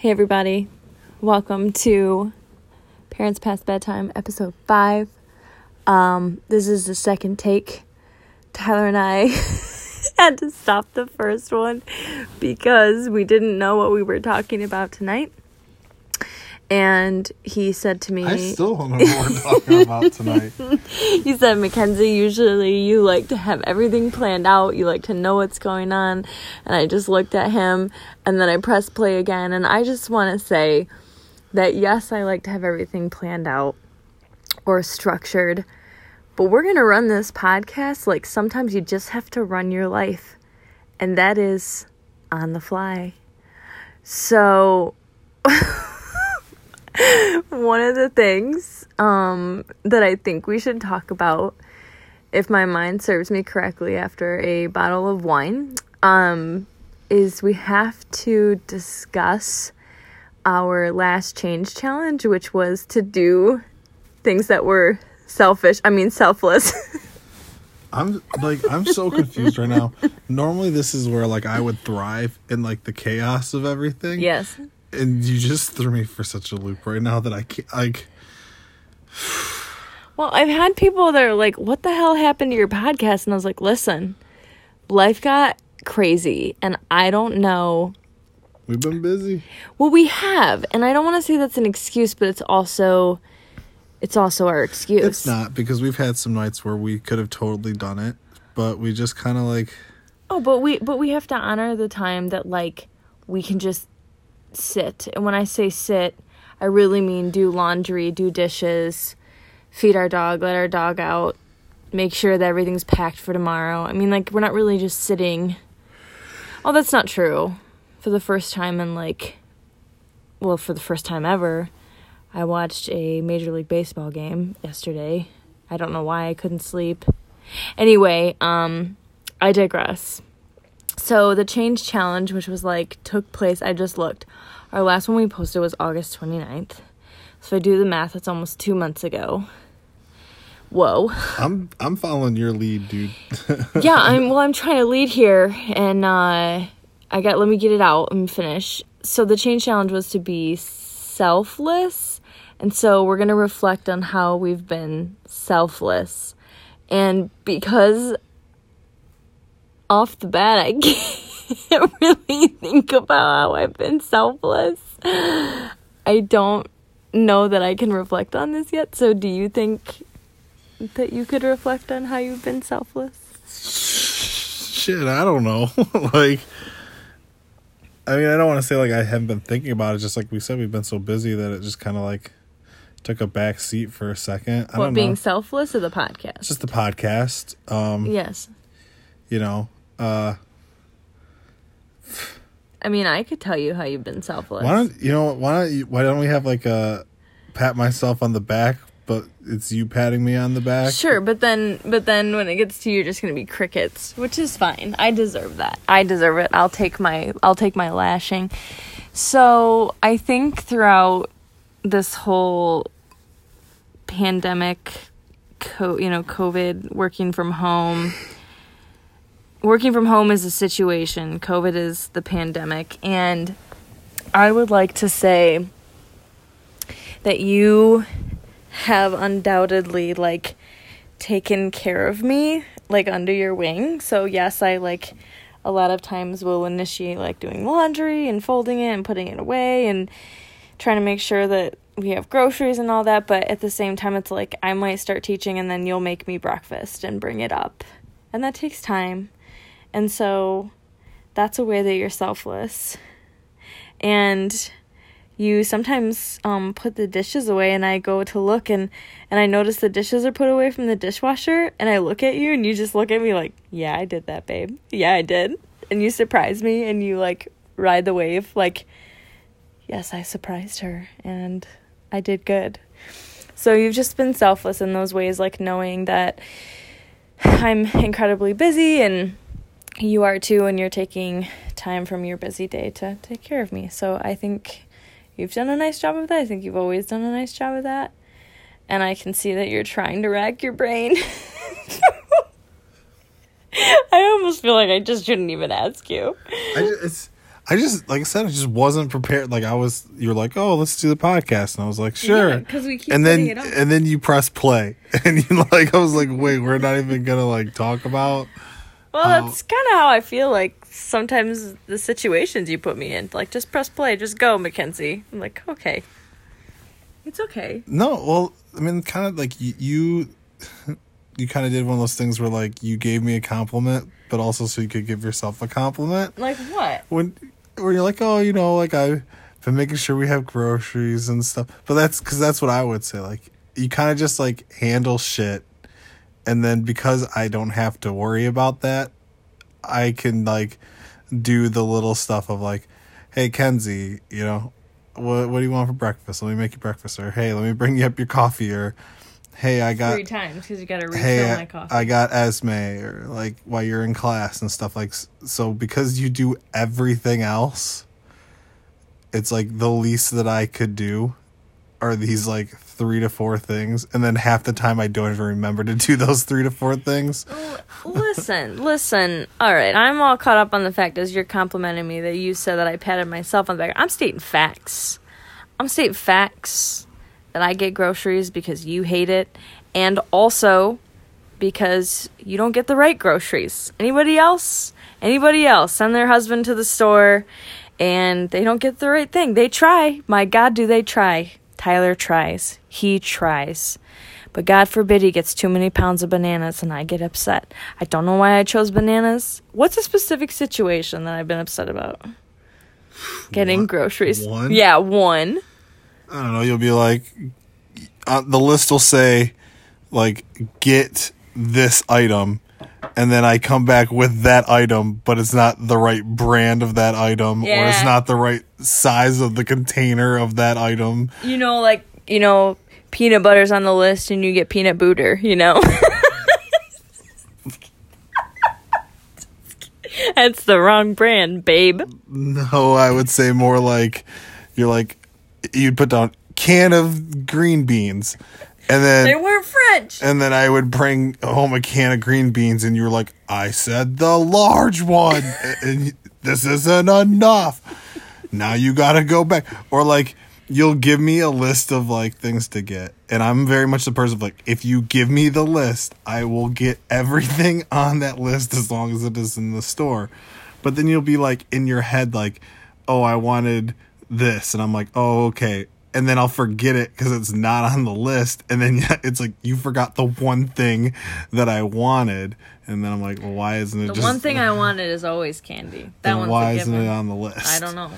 Hey, everybody. Welcome to Parents Past Bedtime, episode 5. Um, this is the second take. Tyler and I had to stop the first one because we didn't know what we were talking about tonight. And he said to me, I still don't know what we're talking about tonight. he said, Mackenzie, usually you like to have everything planned out. You like to know what's going on. And I just looked at him and then I pressed play again. And I just want to say that yes, I like to have everything planned out or structured. But we're going to run this podcast like sometimes you just have to run your life. And that is on the fly. So. one of the things um, that I think we should talk about, if my mind serves me correctly, after a bottle of wine, um, is we have to discuss our last change challenge, which was to do things that were selfish. I mean, selfless. I'm like I'm so confused right now. Normally this is where like I would thrive in like the chaos of everything. yes. And you just threw me for such a loop right now that I can't like Well, I've had people that are like, what the hell happened to your podcast? And I was like, listen, life got crazy and I don't know we've been busy. Well, we have, and I don't want to say that's an excuse, but it's also it's also our excuse. It's not because we've had some nights where we could have totally done it, but we just kind of like Oh, but we but we have to honor the time that like we can just sit. And when I say sit, I really mean do laundry, do dishes, feed our dog, let our dog out, make sure that everything's packed for tomorrow. I mean, like we're not really just sitting. Oh, that's not true. For the first time in like well, for the first time ever, I watched a Major League Baseball game yesterday. I don't know why I couldn't sleep. Anyway, um I digress. So the change challenge, which was like took place, I just looked. Our last one we posted was August 29th. So if I do the math, it's almost two months ago. Whoa. I'm I'm following your lead, dude. yeah, I'm well I'm trying to lead here and uh I got let me get it out and finish. So the change challenge was to be selfless. And so we're going to reflect on how we've been selfless. And because off the bat I can't really think about how I've been selfless. I don't know that I can reflect on this yet. So do you think that you could reflect on how you've been selfless? Shit, I don't know. like I mean, I don't want to say like I haven't been thinking about it. Just like we said, we've been so busy that it just kind of like took a back seat for a second. I What being know. selfless or the podcast? Just the podcast. Um, yes. you know, uh, I mean, I could tell you how you've been selfless. why don't you know? Why don't you, why don't we have like a pat myself on the back, but it's you patting me on the back? Sure, but then but then when it gets to you, you're just gonna be crickets, which is fine. I deserve that. I deserve it. I'll take my I'll take my lashing. So I think throughout this whole pandemic, co- you know, COVID, working from home. Working from home is a situation. COVID is the pandemic, and I would like to say that you have undoubtedly like taken care of me like under your wing. So yes, I like a lot of times will initiate like doing laundry and folding it and putting it away and trying to make sure that we have groceries and all that, but at the same time it's like I might start teaching and then you'll make me breakfast and bring it up. And that takes time. And so that's a way that you're selfless. And you sometimes um, put the dishes away and I go to look and and I notice the dishes are put away from the dishwasher and I look at you and you just look at me like, "Yeah, I did that, babe. Yeah, I did." And you surprise me and you like ride the wave like, "Yes, I surprised her and I did good." So you've just been selfless in those ways like knowing that I'm incredibly busy and you are too and you're taking time from your busy day to take care of me. So I think you've done a nice job of that. I think you've always done a nice job of that. And I can see that you're trying to rack your brain. I almost feel like I just shouldn't even ask you. I just, it's I just like I said, I just wasn't prepared. Like I was, you were like, "Oh, let's do the podcast," and I was like, "Sure." Yeah, 'cause we keep and then and then you press play, and you like I was like, "Wait, we're not even gonna like talk about." Well, Oh. that's kind of how I feel like sometimes the situations you put me in. Like, just press play, just go, Mackenzie. I'm like, okay. It's okay. No, well, I mean, kind of like you, you, you kind of did one of those things where like you gave me a compliment, but also so you could give yourself a compliment. Like, what? when where you're like, oh, you know, like I've been making sure we have groceries and stuff. But that's because that's what I would say. Like you kind of just like handle shit, and then because I don't have to worry about that, I can like do the little stuff of like, hey Kenzie, you know, what what do you want for breakfast? Let me make you breakfast, or hey, let me bring you up your coffee, or hey, I got Three times because you got to refill hey my coffee. i got esme or like while you're in class and stuff like so because you do everything else it's like the least that i could do are these like three to four things and then half the time i don't even remember to do those three to four things listen, listen. All right, I'm all caught up on the fact as you're complimenting me that you said that I patted myself on the back. I'm stating facts. I'm stating facts that I get groceries because you hate it, and also because you don't get the right groceries. Anybody else? Anybody else send their husband to the store and they don't get the right thing. They try. My God, do they try? Tyler tries. He tries. But God forbid he gets too many pounds of bananas and I get upset. I don't know why I chose bananas. What's a specific situation that I've been upset about? Getting One- groceries. one? Yeah, one. i don't know you'll be like uh, the list will say like get this item and then I come back with that item, but it's not the right brand of that item, or it's not the right size of the container of that item. You know, like, you know, peanut butter's on the list and you get peanut booter, you know? That's the wrong brand, babe. No, I would say more like you're like you'd put down can of green beans, and then They weren't French. and then I would bring home a can of green beans, and you were like, I said the large one, and this isn't enough. Now you gotta go back, or like you'll give me a list of like things to get, and I'm very much the person of like, if you give me the list, I will get everything on that list as long as it is in the store. But then you'll be like in your head, like, oh, I wanted this, and I'm like, oh, okay. And then I'll forget it because it's not on the list. And then it's like, you forgot the one thing that I wanted. And then I'm like, well, why isn't it The just. one thing I wanted is always candy. That one. why a isn't it on the list? I don't know.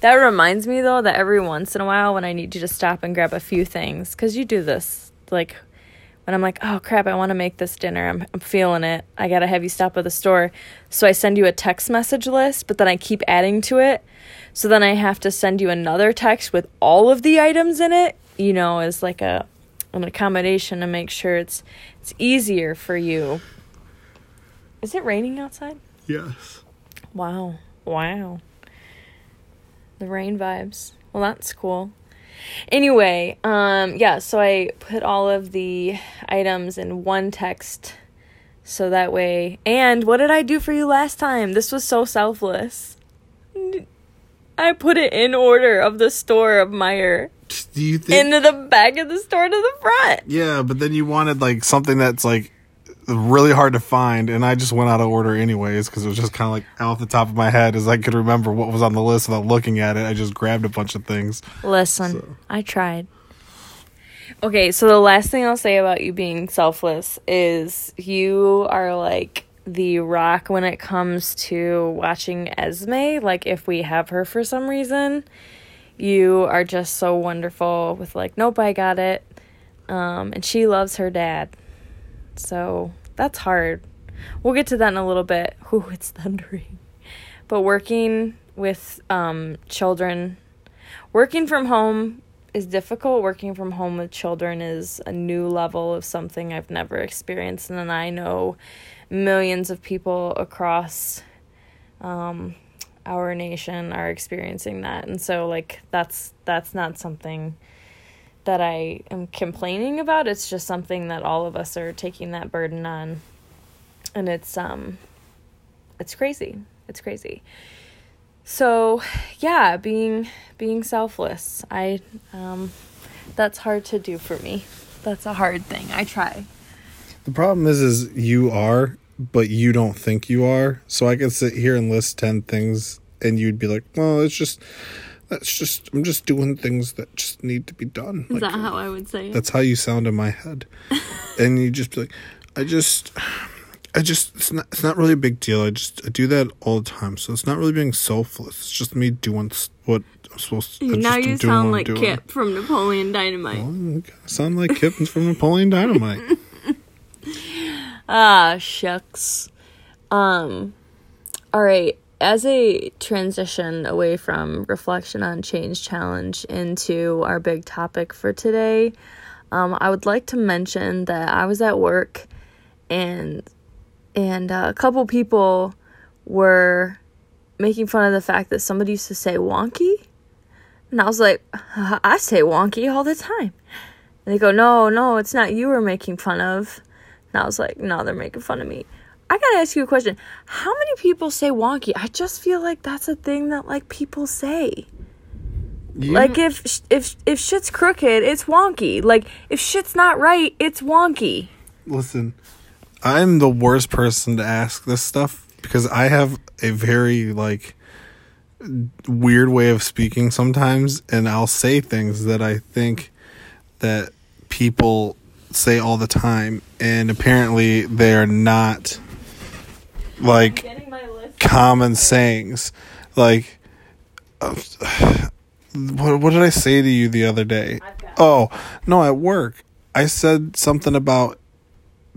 That reminds me though that every once in a while when I need you to stop and grab a few things cuz you do this like when I'm like, "Oh crap, I want to make this dinner. I'm I'm feeling it. I got to have you stop at the store." So I send you a text message list, but then I keep adding to it. So then I have to send you another text with all of the items in it, you know, as like a an accommodation to make sure it's it's easier for you. Is it raining outside? Yes. Wow. Wow. The rain vibes. Well, that's cool. Anyway, um yeah, so I put all of the items in one text so that way. And what did I do for you last time? This was so selfless. I put it in order of the store of Meijer Do you think. into the back of the store to the front. yeah, but then you wanted like something that's like really hard to find, and I just went out of order anyways because it was just kind of like off the top of my head as I could remember what was on the list without looking at it. I just grabbed a bunch of things. Listen, So- I tried. Okay, so the last thing I'll say about you being selfless is you are like the rock when it comes to watching Esme. Like, if we have her for some reason, you are just so wonderful with, like, nope, I got it. Um, and she loves her dad. So that's hard. We'll get to that in a little bit. Ooh, it's thundering. But working with um, children working from home is difficult. Working from home with children is a new level of something I've never experienced, and I know millions of people across um, our nation are experiencing that, and so like that's that's not something that I am complaining about. It's just something that all of us are taking that burden on, and it's um, it's crazy. It's crazy. so yeah, being being selfless. I um that's hard to do for me. That's a hard thing. I try. The problem is, is you are, but you don't think you are. So I could sit here and list ten things, and you'd be like, "Well, it's just, that's just, I'm just doing things that just need to be done." Is Like, that how I would say it? That's how you sound in my head, and you just be like, "I just, I just, it's not, it's not really a big deal. I just, I do that all the time. So it's not really being selfless. It's just me doing what I'm supposed to. now you sound like. Kip from Napoleon Dynamite. Well, sound like Kip from Napoleon Dynamite. Ah, shucks. Um, all right. As a transition away from reflection on change challenge into our big topic for today, um, I would like to mention that I was at work and and uh, a couple people were making fun of the fact that somebody used to say wonky, and I was like, I say wonky all the time. And they go, No, no, it's not you we're making fun of. And I was like, no, they're making fun of me. I gotta ask you a question. How many people say wonky? I just feel like that's a thing that like people say. You- Like if if if shit's crooked, it's wonky. Like if shit's not right, it's wonky. Listen, I'm the worst person to ask this stuff because I have a very like weird way of speaking sometimes and I'll say things that I think that people say all the time and apparently they're not like Getting my list. common sayings like uh, what what did I say to you the other day? Oh, no, at work. I said something about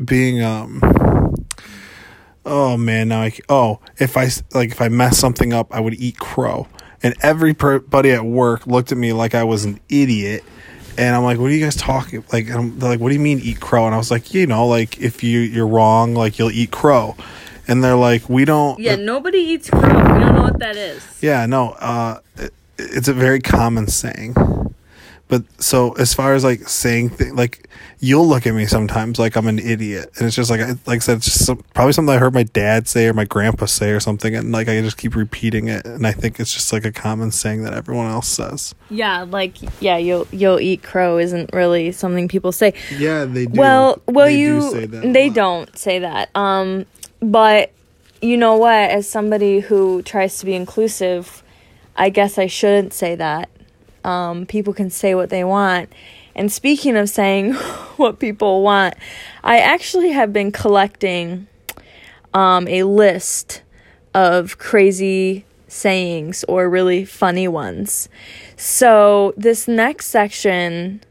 being um Oh man, now I oh, if I like if I mess something up, I would eat crow. And everybody at work looked at me like I was an idiot. And I'm like, what are you guys talking? Like, I'm, they're like, what do you mean eat crow? And I was like, you know, like if you you're wrong, like you'll eat crow. And they're like, we don't. Yeah, nobody eats crow. We don't know what that is. Yeah, no, uh, it, it's a very common saying. But so as far as like saying things, like you'll look at me sometimes like I'm an idiot, and it's just like I, like I said, it's just some, probably something I heard my dad say or my grandpa say or something, and like I just keep repeating it, and I think it's just like a common saying that everyone else says. Yeah, like yeah, you'll you'll eat crow isn't really something people say. Yeah, they do. Well, well, you they don't say that. Um, but you know what? As somebody who tries to be inclusive, I guess I shouldn't say that. Um, people can say what they want. And speaking of saying what people want, I actually have been collecting um, a list of crazy sayings or really funny ones. So this next section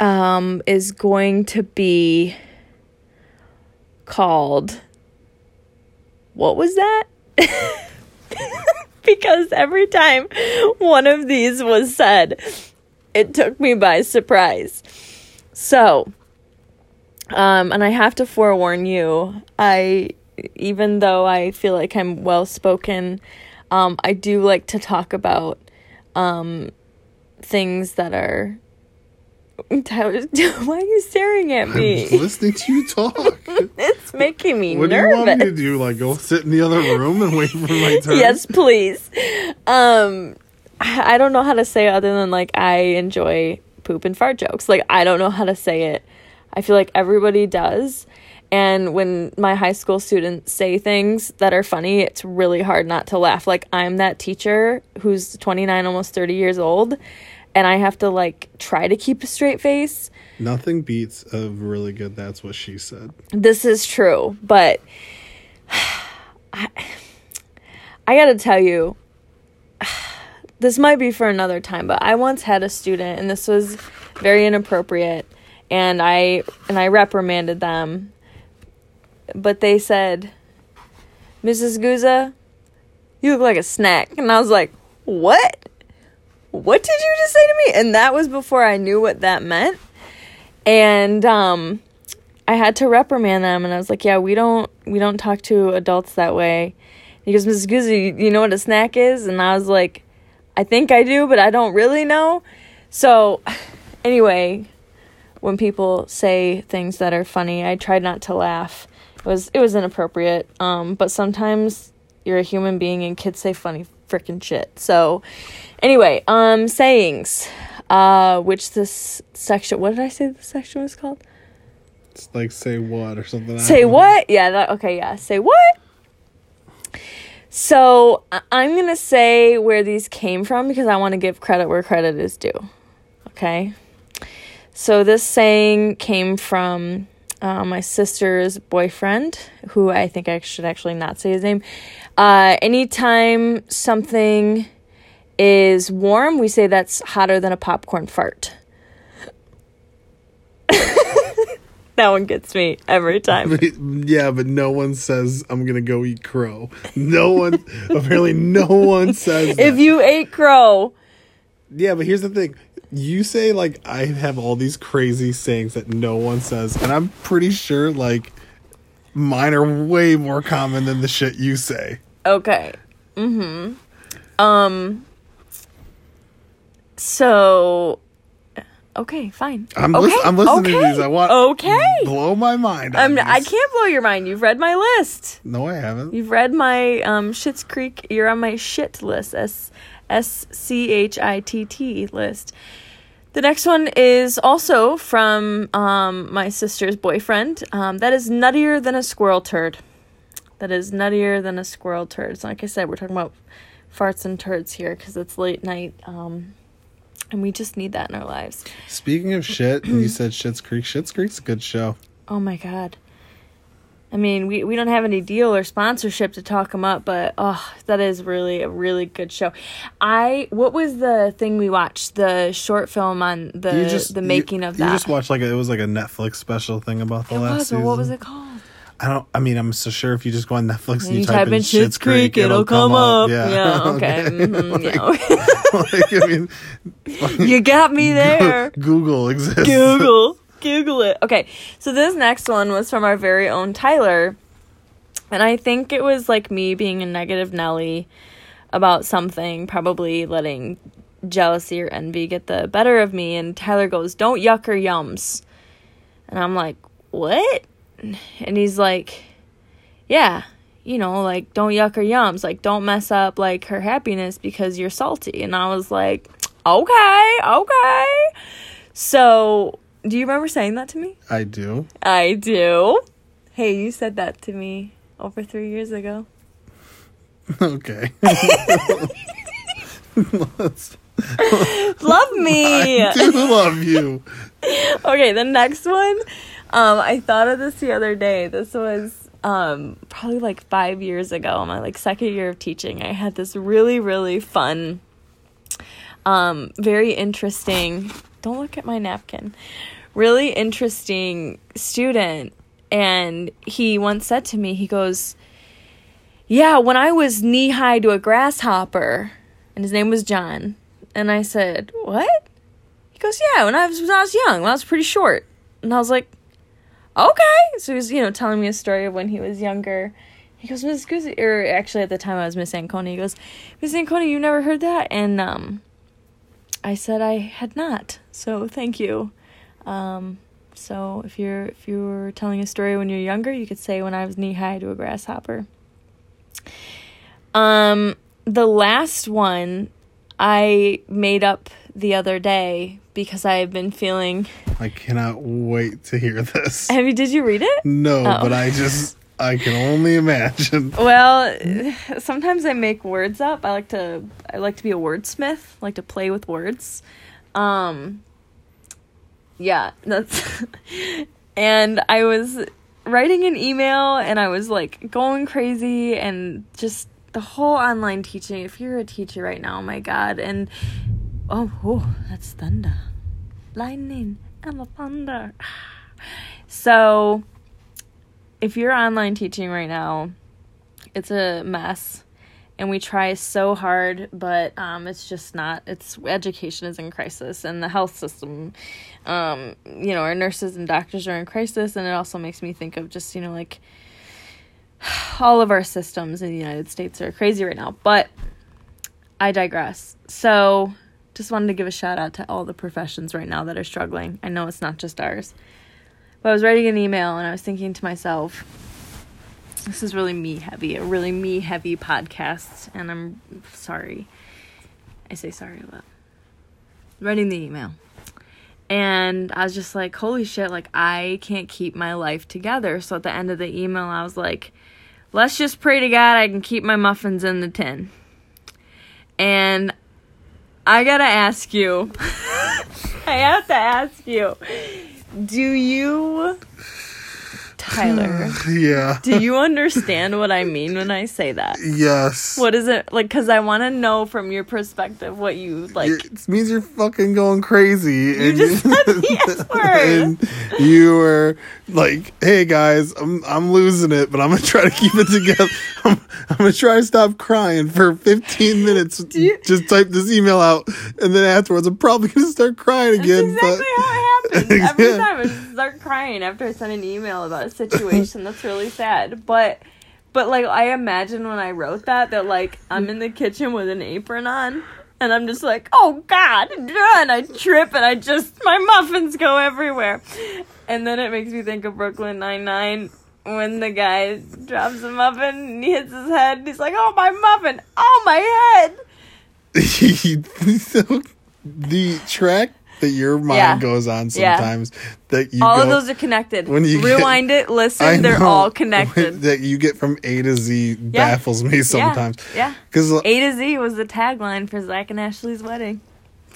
um, is going to be called what was that? because every time one of these was said, it took me by surprise. So, um, and I have to forewarn you, I even though I feel like I'm well spoken, um, I do like to talk about um, things that are. Tyler, why are you staring at I'm me? just listening to you talk. It's making me what do you want me to do? Like go sit in the other room and wait for my turn? yes, please. Um, I I don't know how to say it other than like I enjoy poop and fart jokes. Like I don't know how to say it. I feel like everybody does. And when my high school students say things that are funny, it's really hard not to laugh. Like I'm that teacher who's 29 almost 30 years old and I have to like try to keep a straight face. Nothing beats a really good. That's what she said. This is true, but I, I gotta tell you, this might be for another time, but I once had a student, and this was very inappropriate, and I and I reprimanded them, but they said, "Mrs. Guzzi, you look like a snack," and I was like, "What? What did you just say to me?" And that was before I knew what that meant, and um. I had to reprimand them, and I was like, "Yeah, we don't we don't talk to adults that way." He goes, "Mrs. Guzzi, you know what a snack is?" And I was like, "I think I do, but I don't really know." So, anyway, when people say things that are funny, I try not to laugh. It was it was inappropriate. Um, but sometimes you're a human being, and kids say funny freaking shit. So, anyway, um, sayings. Uh, which this section? What did I say this section was called? It's like say what or something. Say don't know. what? Yeah. That okay. Yeah. Say what? So I'm gonna say where these came from because I want to give credit where credit is due. Okay. So this saying came from uh, my sister's boyfriend, who I think I should actually not say his name. Uh, anytime something is warm, we say that's hotter than a popcorn fart. that one gets me every time. Yeah, but no one says I'm gonna go eat crow. No one, apparently, no one says. That. If you ate crow, yeah, but here's the thing: you say like I have all these crazy sayings that no one says, and I'm pretty sure like mine are way more common than the shit you say. Okay. Mm Mhm. Um so okay, fine. I'm, okay. lis- I'm listening to these. I want Okay. blow my mind. I'm I can't blow your mind. You've read my list. No, I haven't. You've read my um Shits Creek. You're on my shit list. S S C H I T T list. The next one is also from um, my sister's boyfriend. Um, that is nuttier than a squirrel turd. That is nuttier than a squirrel turd. So, like I said, we're talking about farts and turds here because it's late night, um, and we just need that in our lives. Speaking of shit, you said Schitt's Creek. Schitt's Creek's a good show. Oh my god. I mean, we, we don't have any deal or sponsorship to talk them up, but oh, that is really a really good show. I what was the thing we watched? The short film on the just the you- making of that? You just watched like a, it was like a Netflix special thing about the it last was, season. what was it called? I don't. I mean, I'm so sure if you just go on Netflix and And you, type, in Schitt's Creek, it'll come up. Yeah, okay. mhm, yeah. like, I mean, you got me there. Google exists. Google. Google it. Okay, so this next one was from our very own Tyler. And I think it was like me being a negative Nelly about something, probably letting jealousy or envy get the better of me. And Tyler goes, Don't yuck her yums. And I'm like, What? And he's like, Yeah, you know, like, don't yuck her yums. Like, don't mess up like her happiness because you're salty. And I was like, Okay, okay. So, do you remember saying that to me? I do. I do. Hey, you said that to me over three years ago. Okay. Love me. I do love you. okay, the next one. Um, I thought of this the other day. This was um probably like five years ago, my like second year of teaching. I had this really, really fun, um, very interesting. Don't look at my napkin. Really interesting student, and he once said to me, he goes, "Yeah, when I was knee high to a grasshopper," and his name was John, and I said, "What?" He goes, "Yeah, when I was when I was young, when I was pretty short," and I was like, "Okay." So he was, you know, telling me a story of when he was younger. He goes, Miss Guzzi, or actually at the time I was Miss Ancona. He goes, Miss Ancona, you never heard that? And um, I said I had not. So thank you. Um, so if you're if you were telling a story when you're younger, you could say when I was knee high to a grasshopper. Um, the last one I made up the other day because I have been feeling. I cannot wait to hear this. Have you? Did you read it? No, Oh. but I just I can only imagine. Well, sometimes I make words up. I like to I like to be a wordsmith. I like to play with words. Um yeah, that's and I was writing an email and I was like going crazy and just the whole online teaching. If you're a teacher right now, oh my god, and oh, oh that's thunder. Lightning and the thunder. So, if you're online teaching right now, it's a mess and we try so hard but um, it's just not it's education is in crisis and the health system um, you know our nurses and doctors are in crisis and it also makes me think of just you know like all of our systems in the united states are crazy right now but i digress so just wanted to give a shout out to all the professions right now that are struggling i know it's not just ours but i was writing an email and i was thinking to myself this is really me heavy, a really me heavy podcast, and I'm sorry. I say sorry about writing the email. And I was just like, holy shit, like I can't keep my life together. So at the end of the email, I was like, let's just pray to God I can keep my muffins in the tin. And I gotta ask you, I have to ask you, do you, Tyler, Yeah. do you understand what I mean when I say that? Yes. What is it like? Because I want to know from your perspective what you like. It means you're fucking going crazy. You just said the S word. and you were like, "Hey guys, I'm I'm losing it, but I'm gonna try to keep it together. I'm, I'm gonna try to stop crying for 15 minutes. you- just type this email out, and then afterwards, I'm probably gonna start crying That's again. exactly but how it happens. Every Yeah. time start crying after I send an email about a situation that's really sad. But but like I imagine when I wrote that that like I'm in the kitchen with an apron on and I'm just like, oh God, and I trip and I just my muffins go everywhere. And then it makes me think of Brooklyn Nine Nine when the guy drops a muffin and he hits his head and he's like, Oh my muffin, oh my head. so the track that your mind Yeah. goes on Yeah. sometimes that you all go, of those are connected. when you get- Rewind it, listen, they're all connected. that you get from A to Z baffles me sometimes Yeah. because yeah. Uh, A to Z was the tagline for Zach and Ashley's wedding.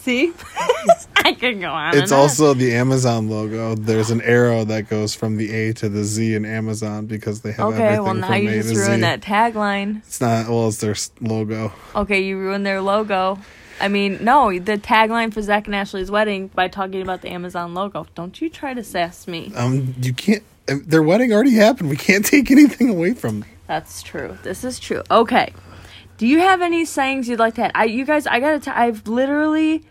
See? I can go on. It's on. also the Amazon logo. There's an arrow that goes from the A to the Z in Amazon because they have Okay, everything well now from you A just to Z. ruined that tagline. It's not well, it's their logo. Okay, you ruined their logo. I mean, no, the tagline for Zach and Ashley's wedding by talking about the Amazon logo. Don't you try to sass me. Um, you can't. uh, Their wedding already happened. We can't take anything away from. them. That's true. This is true. Okay. Do you have any sayings you'd like to add? I, you guys, I gotta. T- I've literally.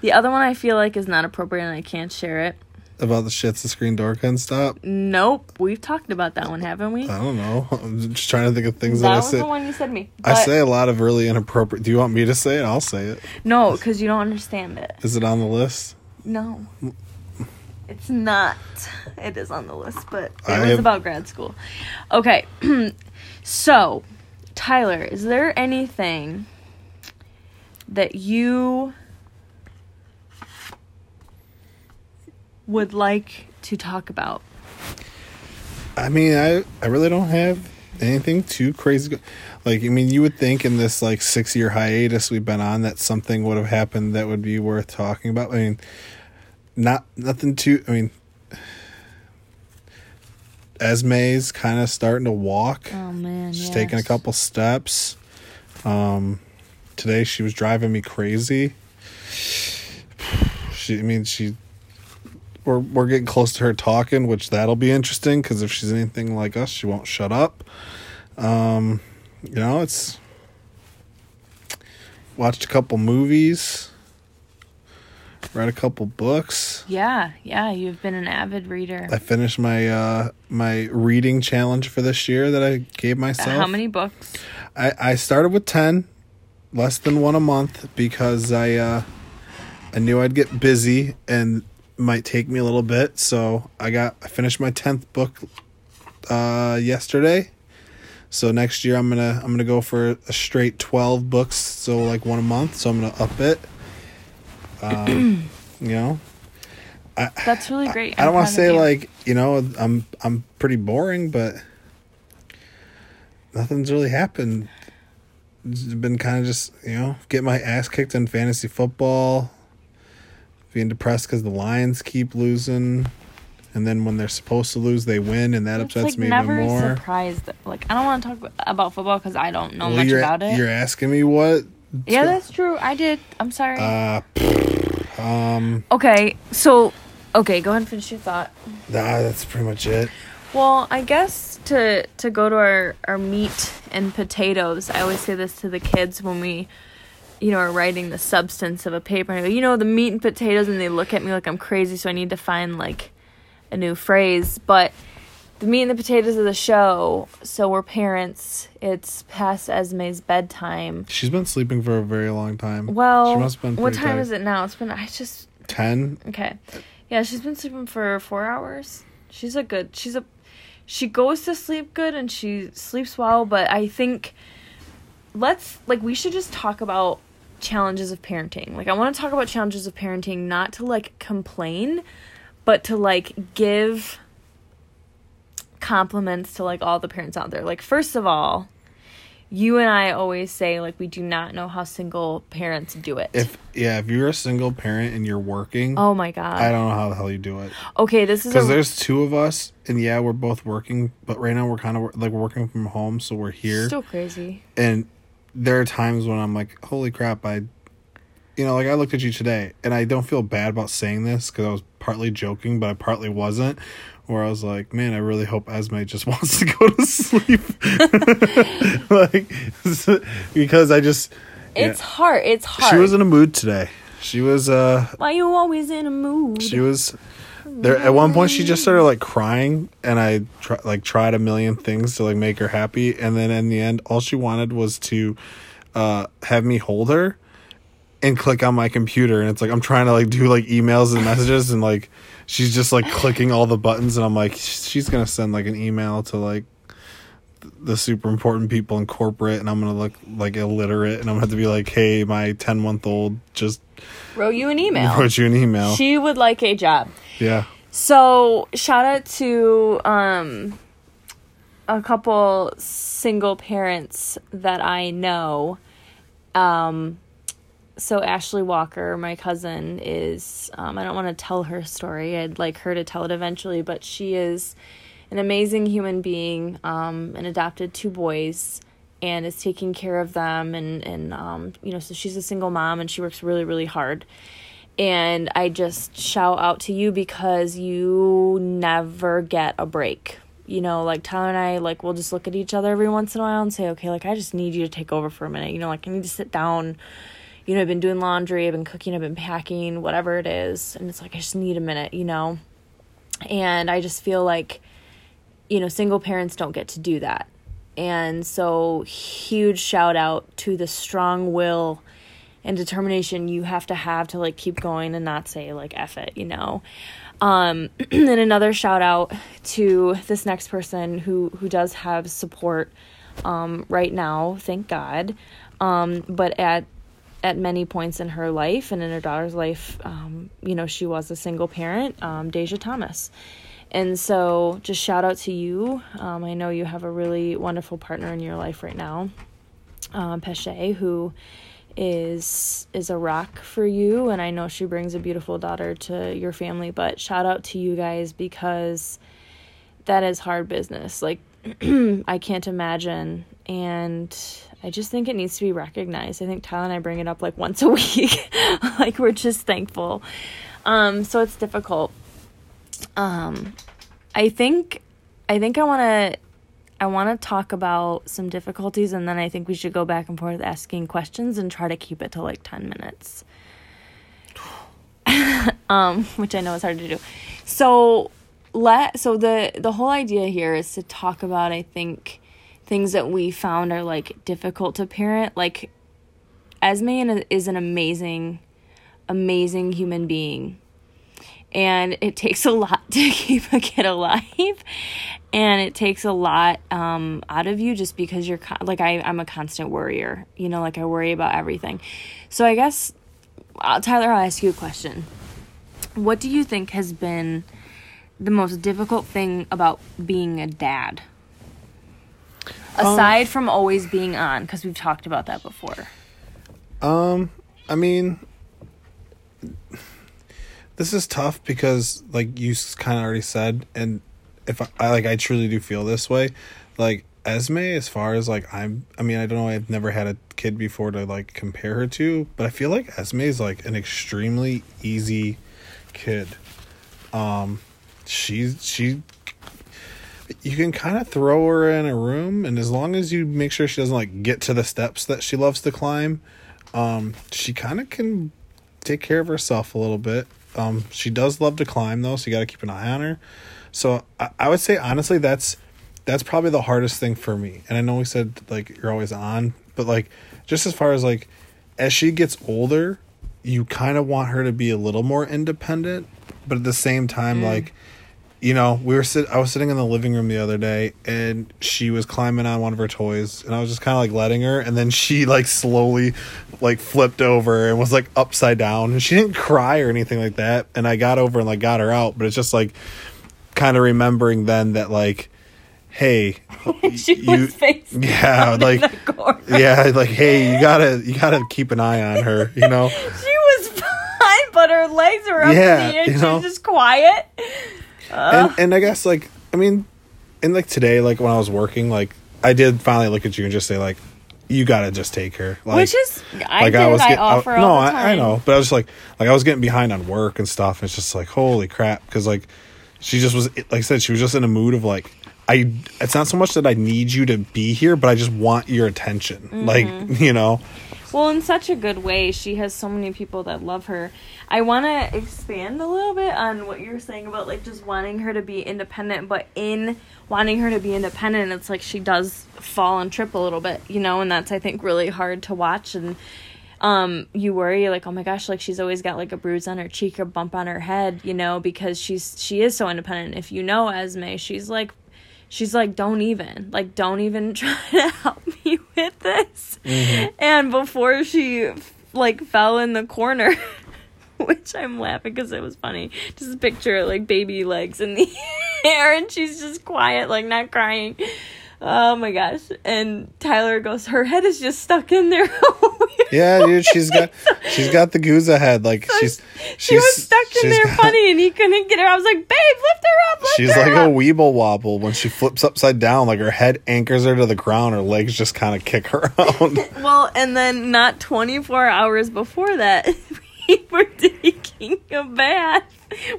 The other one I feel like is not appropriate and I can't share it. About the shits the screen door can stop. Nope, we've talked about that one, haven't we? I don't know. I'm just trying to think of things that that, I was the one you said me. I say a lot of really inappropriate. Do you want me to say it? I'll say it. no, because you don't understand it. Is it on the list? No, it's not. It is on the list, but it I was have- about grad school. Okay, so Tyler, is there anything that you would like to talk about? I mean, I I really don't have anything too crazy. Like, I mean, you would think in this like six year hiatus we've been on that something would have happened that would be worth talking about. I mean, not nothing too. I mean, Esme's kind of starting to walk. Oh man, She's taking a couple steps. Um, today she was driving me crazy. She, I mean, she. We're we're getting close to her talking, which that'll be interesting because if she's anything like us, she won't shut up. Um, you know, it's watched a couple movies, read a couple books. Yeah, yeah, you've been an avid reader. I finished my uh my reading challenge for this year that I gave myself. How many books? I, I started with 10 less than one a month because i uh i knew i'd get busy and might take me a little bit so i got i finished my 10th book uh yesterday so next year i'm gonna i'm gonna go for a straight 12 books so like one a month so i'm gonna up it um you know That's really great. I don't want to say you. like you know I'm I'm pretty boring, but nothing's really happened. It's been kind of just you know get my ass kicked in fantasy football, being depressed because the Lions keep losing, and then when they're supposed to lose, they win, and that It's, upsets like me never even more. surprised. Like I don't want to talk about football because I don't know Well, much about it. You're asking me what? yeah, that's true. I did. I'm sorry. Uh, um, okay, so okay, go ahead and finish your thought. nah, that's pretty much it. Well, I guess to to go to our our meat and potatoes. I always say this to the kids when we, you know, are writing the substance of a paper. And I go, you know, the meat and potatoes, and they look at me like I'm crazy. So I need to find like a new phrase. But the meat and the potatoes of the show. So we're parents. It's past Esme's bedtime. She's been sleeping for a very long time. Well, she must have been what time tired. is it now? It's been I just Ten. Okay. Yeah, she's been sleeping for four hours. She's a good. She's a. she goes to sleep good and she sleeps well, but I think let's like we should just talk about challenges of parenting. Like I want to talk about challenges of parenting not to like complain, but to like give compliments to like all the parents out there. Like first of all, you and I always say like we do not know how single parents do it. If yeah, if you're a single parent and you're working, oh my god. I don't know how the hell you do it. Okay, this is Because a, there's two of us, and yeah, we're both working, but right now we're kind of like we're working from home, so we're here. still crazy. and there are times when I'm like, holy crap, I, you know, like I looked at you today, and I don't feel bad about saying this because I was partly joking, but I partly wasn't. Where I was like, man, I really hope Esme just wants to go to sleep, like, because I just, It's yeah. hard. It's hard. she was in a mood today. She was, uh, Why you always in a mood? she was there at one point she just started like crying and i like tried a million things to like make her happy and then in the end all she wanted was to uh have me hold her and click on my computer and it's like i'm trying to like do like emails and messages and like she's just like clicking all the buttons and i'm like she's gonna send like an email to like the super important people in corporate and i'm gonna look like illiterate and i'm gonna have to be like hey my 10 month old just wrote you an email. wrote you an email She would like a job. yeah So shout out to um a couple single parents that I know. Um so Ashley Walker, my cousin, is um I don't want to tell her story. I'd like her to tell it eventually, but she is an amazing human being, um, and adopted two boys and is taking care of them and, and um, you know, so she's a single mom and she works really, really hard and I just shout out to you because you never get a break. You know, like Tyler and I, like we'll just look at each other every once in a while and say, okay, like I just need you to take over for a minute. You know, like I need to sit down. You know, I've been doing laundry, I've been cooking, I've been packing, whatever it is, and it's like I just need a minute. You know, and I just feel like, you know, single parents don't get to do that. And so, huge shout out to the strong will and determination you have to have to like keep going and not say like F it, you know. Um and another shout out to this next person who who does have support um right now, thank God. Um but at at many points in her life and in her daughter's life, um, you know, she was a single parent, um, Deja Thomas. And so just shout out to you. Um, I know you have a really wonderful partner in your life right now, um, who is is a rock for you and I know she brings a beautiful daughter to your family but shout out to you guys because that is hard business like I can't imagine and I just think it needs to be recognized. I think Tyler and I bring it up like once a week. like we're just thankful. Um so it's difficult. Um I think I think I want to I want to talk about some difficulties and then I think we should go back and forth asking questions and try to keep it to like 10 minutes. um, which I know is hard to do. So let so the the whole idea here is to talk about I think things that we found are like difficult to parent. Like Esme is an amazing amazing human being and it takes a lot to keep a kid alive. And it takes a lot um, out of you just because you're con- like I, i'm a constant worrier you know like i worry about everything. So i guess uh, tyler i'll ask you a question. What do you think has been the most difficult thing about being a dad? Aside from always being on because we've talked about that before. Um, I mean, this is tough because, like you kind of already said, and if I, I like, I truly do feel this way. Like Esme, as far as like I'm, I mean, I don't know. I've never had a kid before to like compare her to, but I feel like Esme is like an extremely easy kid. Um, she's she. You can kind of throw her in a room, and as long as you make sure she doesn't like get to the steps that she loves to climb, um, she kind of can take care of herself a little bit. Um, she does love to climb though, so you got to keep an eye on her. So I, I would say honestly, that's that's probably the hardest thing for me. And I know we said like you're always on, but like just as far as like as she gets older, you kind of want her to be a little more independent, but at the same time, like you know, we were sit. I was sitting in the living room the other day, and she was climbing on one of her toys, and I was just kind of like letting her, and then she like slowly, like flipped over and was like upside down, and she didn't cry or anything like that. And I got over and like got her out, but it's just like kind of remembering then that like, hey, she you- was face yeah, like yeah, like hey, you gotta you gotta keep an eye on her, you know. She was fine, but her legs were up Yeah, in the air. you She was just quiet. And and I guess like I mean, and like today, like when I was working, like I did finally look at you and just say like, you gotta just take her, like, Which is, I like did. I, get- offer no, all the I. I know, but I was just like, like I was getting behind on work and stuff. And it's just like, holy crap, because like she just was, like I said, she was just in a mood of like, I. It's not so much that I need you to be here, but I just want your attention, Mm-hmm. like you know. Well, in such a good way. She has so many people that love her. I want to expand a little bit on what you're saying about like just wanting her to be independent, but in wanting her to be independent, it's like she does fall and trip a little bit, you know, and that's I think really hard to watch and um you worry like oh my gosh like she's always got like a bruise on her cheek or bump on her head you know because she's she is so independent if you know esme she's like she's like don't even. Like don't even try to help me with this. Mm-hmm. And before she like fell in the corner which i'm laughing because it was funny. Just picture like baby legs in the air and she's just quiet like not crying oh my gosh and tyler goes her head is just stuck in there oh Yeah, dude, she's got she's got the Guzzi head, like she's she's she was stuck in there got- funny and he couldn't get her. I was like, babe, lift her up. Lift She's her like up. a weeble wobble when she flips upside down, like her head anchors her to the ground, her legs just kind of kick her around. Well, and then not 24 hours before that, we were taking a bath.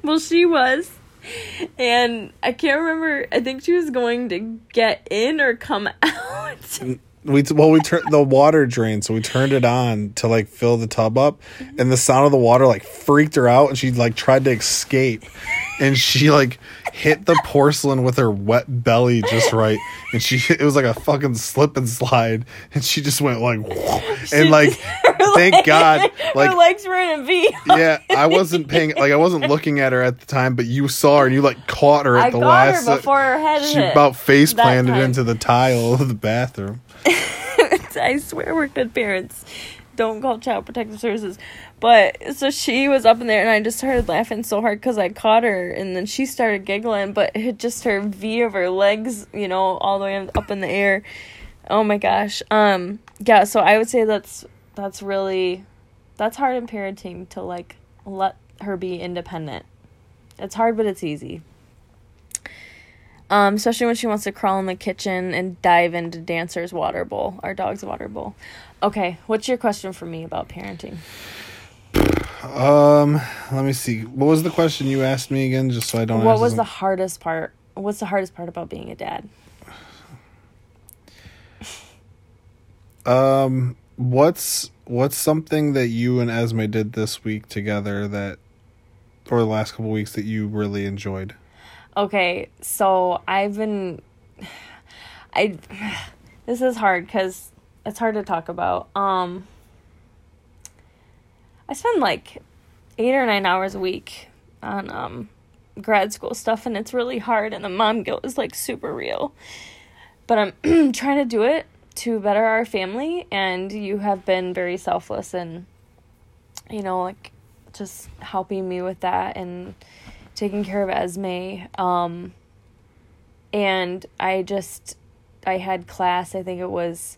Well, she was. And I can't remember. I think she was going to get in or come out. we well we turned the water drain, so we turned it on to like fill the tub up, and the sound of the water like freaked her out, and she like tried to escape, and she like hit the porcelain with her wet belly just right, and she it was like a fucking slip and slide, and she just went like, and like thank God, like her legs were in a V. yeah, I wasn't paying like I wasn't looking at her at the time, but you saw her and you like caught her at I the last. her before her head she about face planted time. into the tile of the bathroom. I swear we're good parents. Don't call child protective services. But so she was up in there, and I just started laughing so hard because I caught her, and then she started giggling. But it just her V of her legs, you know, all the way up in the air. Oh my gosh. Um. Yeah. So I would say that's that's really that's hard in parenting to like let her be independent. It's hard, but it's easy. Um, especially when she wants to crawl in the kitchen and dive into Dancer's water bowl, our dog's water bowl. Okay, what's your question for me about parenting? Um, let me see. What was the question you asked me again? Just so I don't. What was the hardest part? What's the hardest part about being a dad? Um, what's what's something that you and Esme did this week together that, or the last couple weeks that you really enjoyed? Okay, so I've been I this is hard cuz it's hard to talk about. Um I spend like 8 or 9 hours a week on um grad school stuff and it's really hard and the mom guilt is like super real. But I'm trying to do it to better our family and you have been very selfless and you know like just helping me with that and taking care of Esme. Um, and I just, I had class, I think it was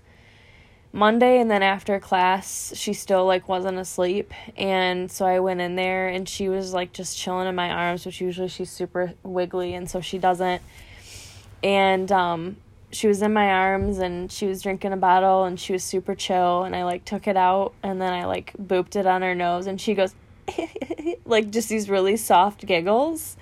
Monday, and then after class, she still like wasn't asleep. And so I went in there and she was like just chilling in my arms, which usually she's super wiggly, and so she doesn't. And, um, she was in my arms and she was drinking a bottle and she was super chill and I like took it out and then I like booped it on her nose and she goes like just these really soft giggles.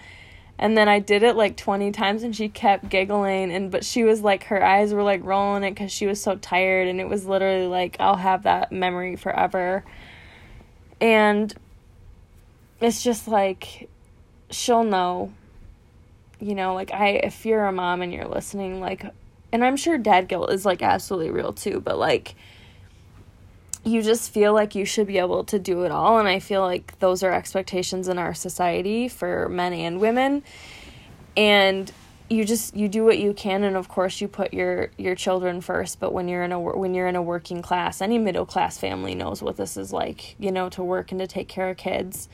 And then I did it like 20 times and she kept giggling and but she was like her eyes were like rolling it cuz she was so tired and it was literally like I'll have that memory forever. And it's just like she'll know you know like I if you're a mom and you're listening like and I'm sure dad guilt is like absolutely real too, but like you just feel like you should be able to do it all and i feel like those are expectations in our society for men and women. And you just you do what you can and of course you put your your children first but when you're in a when you're in a working class any middle class family knows what this is like you know to work and to take care of kids.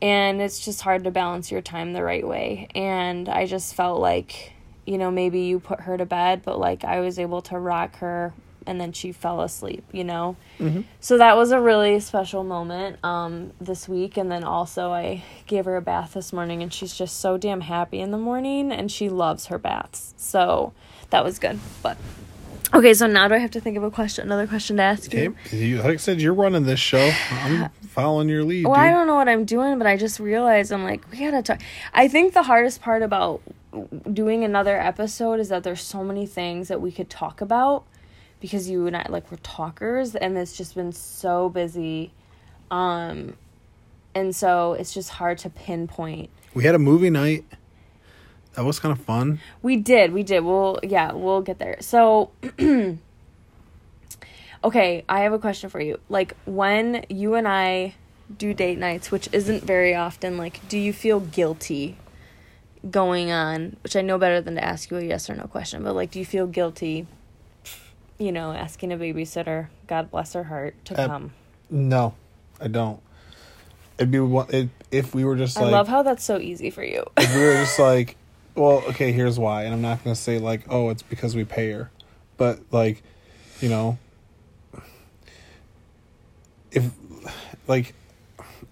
And it's just hard to balance your time the right way. And i just felt like you know maybe you put her to bed but like i was able to rock her and then she fell asleep you know Mhm. so that was a really special moment um, this week and then also i gave her a bath this morning and she's just so damn happy in the morning and she loves her baths so that was good but okay so now do i have to think of a question another question to ask you Okay, you, like I said, you're running this show. I'm following your lead. Well, dude. I don't know what I'm doing, but I just realized I'm like, we gotta talk. I think the hardest part about doing another episode is that there's so many things that we could talk about because you and I like we're talkers, and it's just been so busy, um, and so it's just hard to pinpoint. We had a movie night. That was kind of fun. We did, we did. We'll yeah, we'll get there. So. Okay, I have a question for you. Like when you and I do date nights, which isn't very often, like do you feel guilty going on, which I know better than to ask you a yes or no question, but like do you feel guilty you know, asking a babysitter, God bless her heart, to Uh, come? No, I don't. It'd be one it, if we were just I like love how that's so easy for you. if we were just like, well, okay, here's why, and I'm not gonna say like, oh, it's because we pay her, but like, you know, if like,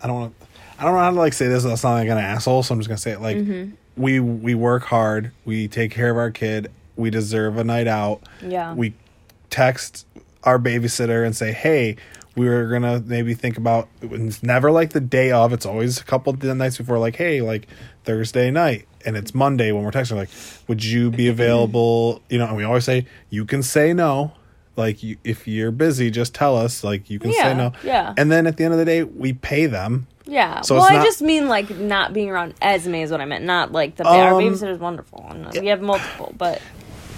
I don't want, I don't know how to like say this without sounding like an asshole, so I'm just gonna say it like, Mm-hmm. we we work hard, we take care of our kid, we deserve a night out, yeah. we text our babysitter and say, "Hey, we were gonna maybe think about." It's never like the day of. It's always a couple of nights before. Like, hey, like Thursday night, and it's Monday when we're texting. Like, would you be available? You know, and we always say you can say no. Like, you, if you're busy, just tell us. Like, you can Yeah, say no. yeah. And then at the end of the day, we pay them. Yeah. So well, it's I just mean like not being around Esme is what I meant, not like the our Um, babysitter's wonderful. And We have multiple, but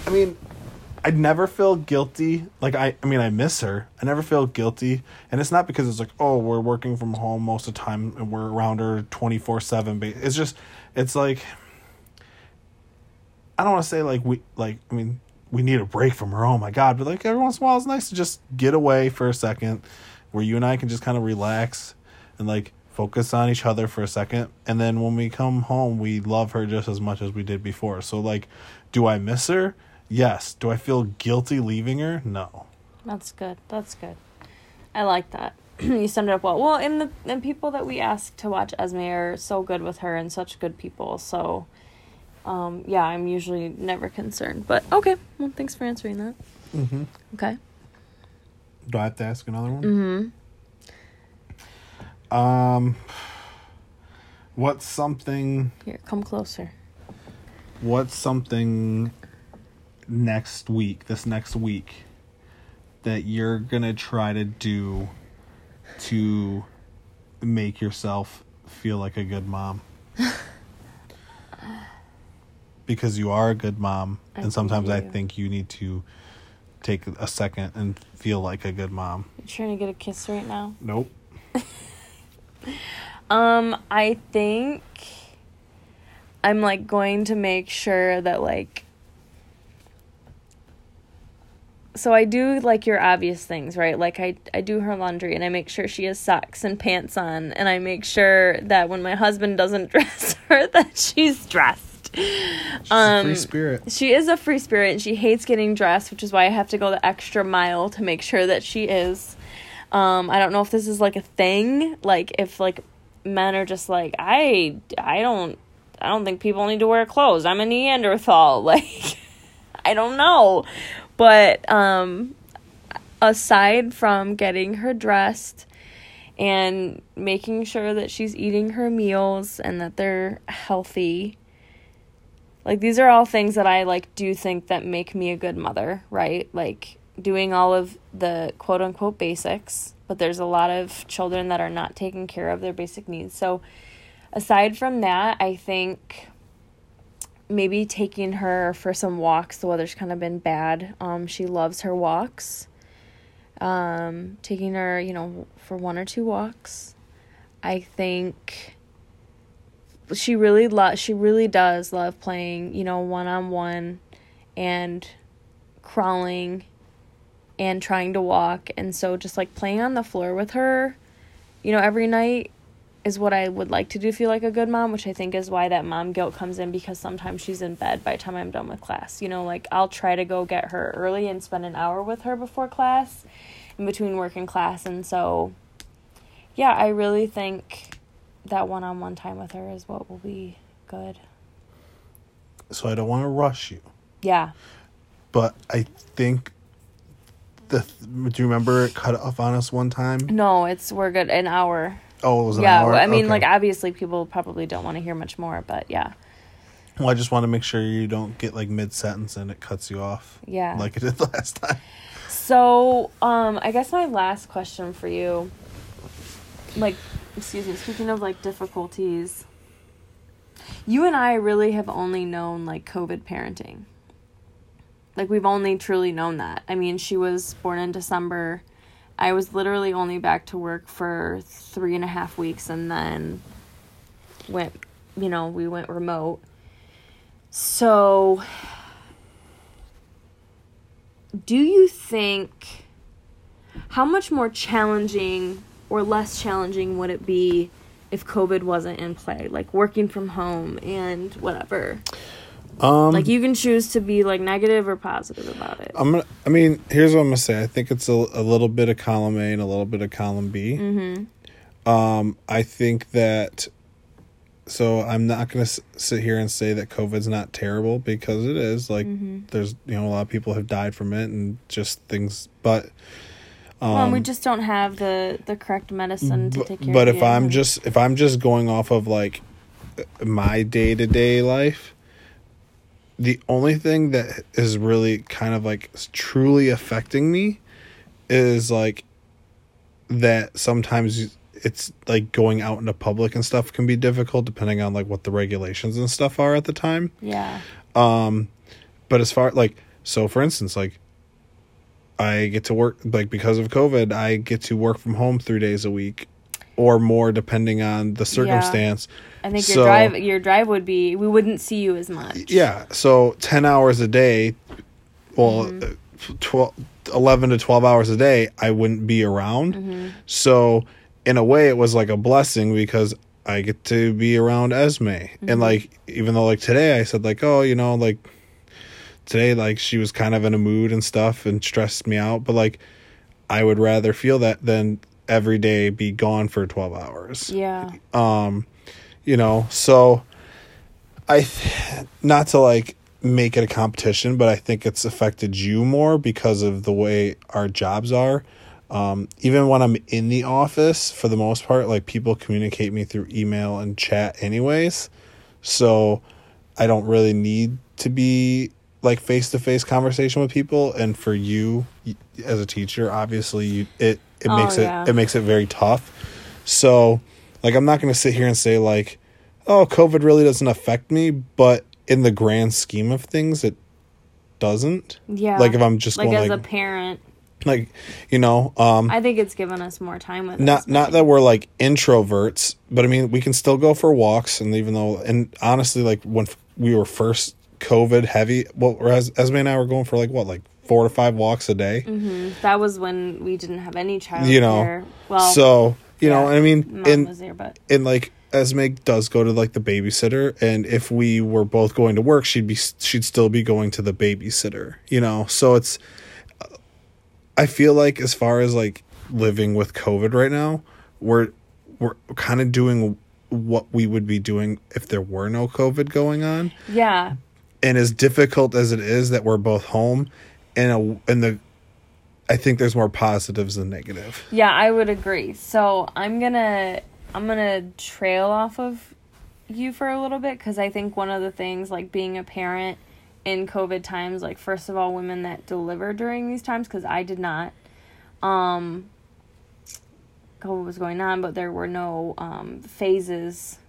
I mean, I'd never feel guilty. Like I, I mean, I miss her. I never feel guilty, and it's not because it's like, oh, we're working from home most of the time and we're around her twenty four seven. But it's just, it's like, I don't want to say like we like. I mean, we need a break from her. Oh my god! But like every once in a while, it's nice to just get away for a second, where you and I can just kind of relax and like focus on each other for a second. And then when we come home, we love her just as much as we did before. So like, do I miss her? Yes. Do I feel guilty leaving her? No. that's good. That's good. I like that. you summed it up well. Well, and the and people that we ask to watch Esme are so good with her and such good people. So, um, yeah, I'm usually never concerned. But okay, well, thanks for answering that. Mm-hmm. Okay. Do I have to ask another one? Mm-hmm. Um, what's something? Here, come closer. What's something next week? This next week that you're gonna try to do to make yourself feel like a good mom. because you are a good mom, I and sometimes I think you. think you need to take a second and feel like a good mom. You trying to get a kiss right now? Nope. Um, I think I'm like going to make sure that like so I do like your obvious things, right? Like I I do her laundry and I make sure she has socks and pants on and I make sure that when my husband doesn't dress her that she's dressed. She's Um, a free spirit. She is a free spirit and she hates getting dressed, which is why I have to go the extra mile to make sure that she is. Um, I don't know if this is like a thing, like if like men are just like I I don't I don't think people need to wear clothes. I'm a Neanderthal. Like I don't know. But um aside from getting her dressed and making sure that she's eating her meals and that they're healthy, like these are all things that I like do think that make me a good mother, right? Like doing all of the quote unquote basics, but there's a lot of children that are not taking care of their basic needs. So aside from that, I think maybe taking her for some walks. The weather's kind of been bad. Um she loves her walks. Um taking her, you know, for one or two walks. I think she really lo- she really does love playing, you know, one on one and crawling and trying to walk and so just like playing on the floor with her, you know, every night is what I would like to do feel like a good mom, which I think is why that mom guilt comes in because sometimes she's in bed by the time I'm done with class. You know, like I'll try to go get her early and spend an hour with her before class in between work and class and so yeah, I really think that one-on-one time with her is what will be good. So I don't want to rush you, Yeah. but I think the do you remember it cut off on us one time? No, it's we're good an hour. Oh, it was an yeah, hour. I mean Okay. like obviously people probably don't want to hear much more, but yeah. Well, I just want to make sure you don't get like mid sentence and it cuts you off. Yeah. Like it did last time. So, um, I guess my last question for you, like, excuse me, speaking of like difficulties, you and I really have only known like COVID parenting. Like, we've only truly known that. I mean, she was born in December. I was literally only back to work for three and a half weeks and then went, you know, we went remote. So, do you think how much more challenging or less challenging would it be if COVID wasn't in play? Like working from home and whatever. Um, Like you can choose to be like negative or positive about it. I'm gonna. I mean, here's what I'm gonna say. I think it's a, a little bit of column A and a little bit of column B. Mm-hmm. Um, I think that. So I'm not gonna s- sit here and say that COVID's not terrible because it is. Like, Mm-hmm. there's you know a lot of people have died from it and just things, but. Um, well, and we just don't have the the correct medicine to take care but of if. I'm just if I'm just going off of like my day to day life, the only thing that is really kind of like truly affecting me is like that sometimes it's like going out into public and stuff can be difficult depending on like what the regulations and stuff are at the time. yeah. Um, but as far like so, for instance, like I get to work like because of COVID, I get to work from home three days a week, or more depending on the circumstance. I think So- your drive your drive would be we wouldn't see you as much. Yeah, so ten hours a day, well, Mm-hmm. uh, 12, 11 to twelve hours a day, I wouldn't be around. Mm-hmm. So in a way, it was like a blessing because I get to be around Esme, Mm-hmm. and like even though like today I said like oh you know like today like she was kind of in a mood and stuff and stressed me out, but like I would rather feel that than every day be gone for twelve hours. Yeah. um you know so i th- not to like make it a competition but i think it's affected you more because of the way our jobs are. Um even when i'm in the office for the most part like people communicate me through email and chat anyways. So i don't really need to be like face-to-face conversation with people. And for you as a teacher obviously you it it Oh, makes yeah. it it makes it very tough so like i'm not going to sit here and say like oh covid really doesn't affect me but in the grand scheme of things it doesn't Yeah. like if i'm just like going as like a parent, like you know um I think it's given us more time with not us, not that we're like introverts but i mean we can still go for walks and even though and honestly like when f- we were first covid heavy well esme and i were going for like what like four to five walks a day mm-hmm. That was when we didn't have any child you know care. Well, so you know i mean and was there, but and like Esme does go to like the babysitter, and if we were both going to work, she'd be she'd still be going to the babysitter, you know. So it's, I feel like as far as like living with COVID right now, we're we're kind of doing what we would be doing if there were no COVID going on, yeah, and as difficult as it is that we're both home, and a and the, I think there's more positives than negative. yeah, I would agree. So I'm gonna I'm gonna trail off of you for a little bit because I think one of the things like being a parent in COVID times, like first of all, women that deliver during these times because I did not. Um, COVID was going on, but there were no um, phases,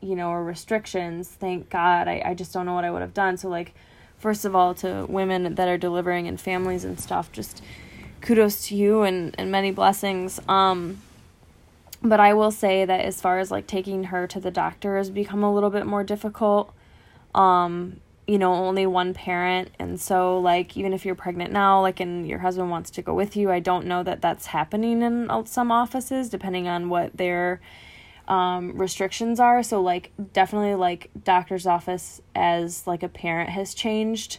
you know, or restrictions. Thank God. I, I just don't know what I would have done. So, like, first of all, to women that are delivering and families and stuff, just kudos to you and, and many blessings. Um, but I will say that as far as like taking her to the doctor has become a little bit more difficult. Um, you know, only one parent, and so like even if you're pregnant now, like and your husband wants to go with you, I don't know that that's happening in some offices, depending on what their um, restrictions are. So like definitely like doctor's office as like a parent has changed,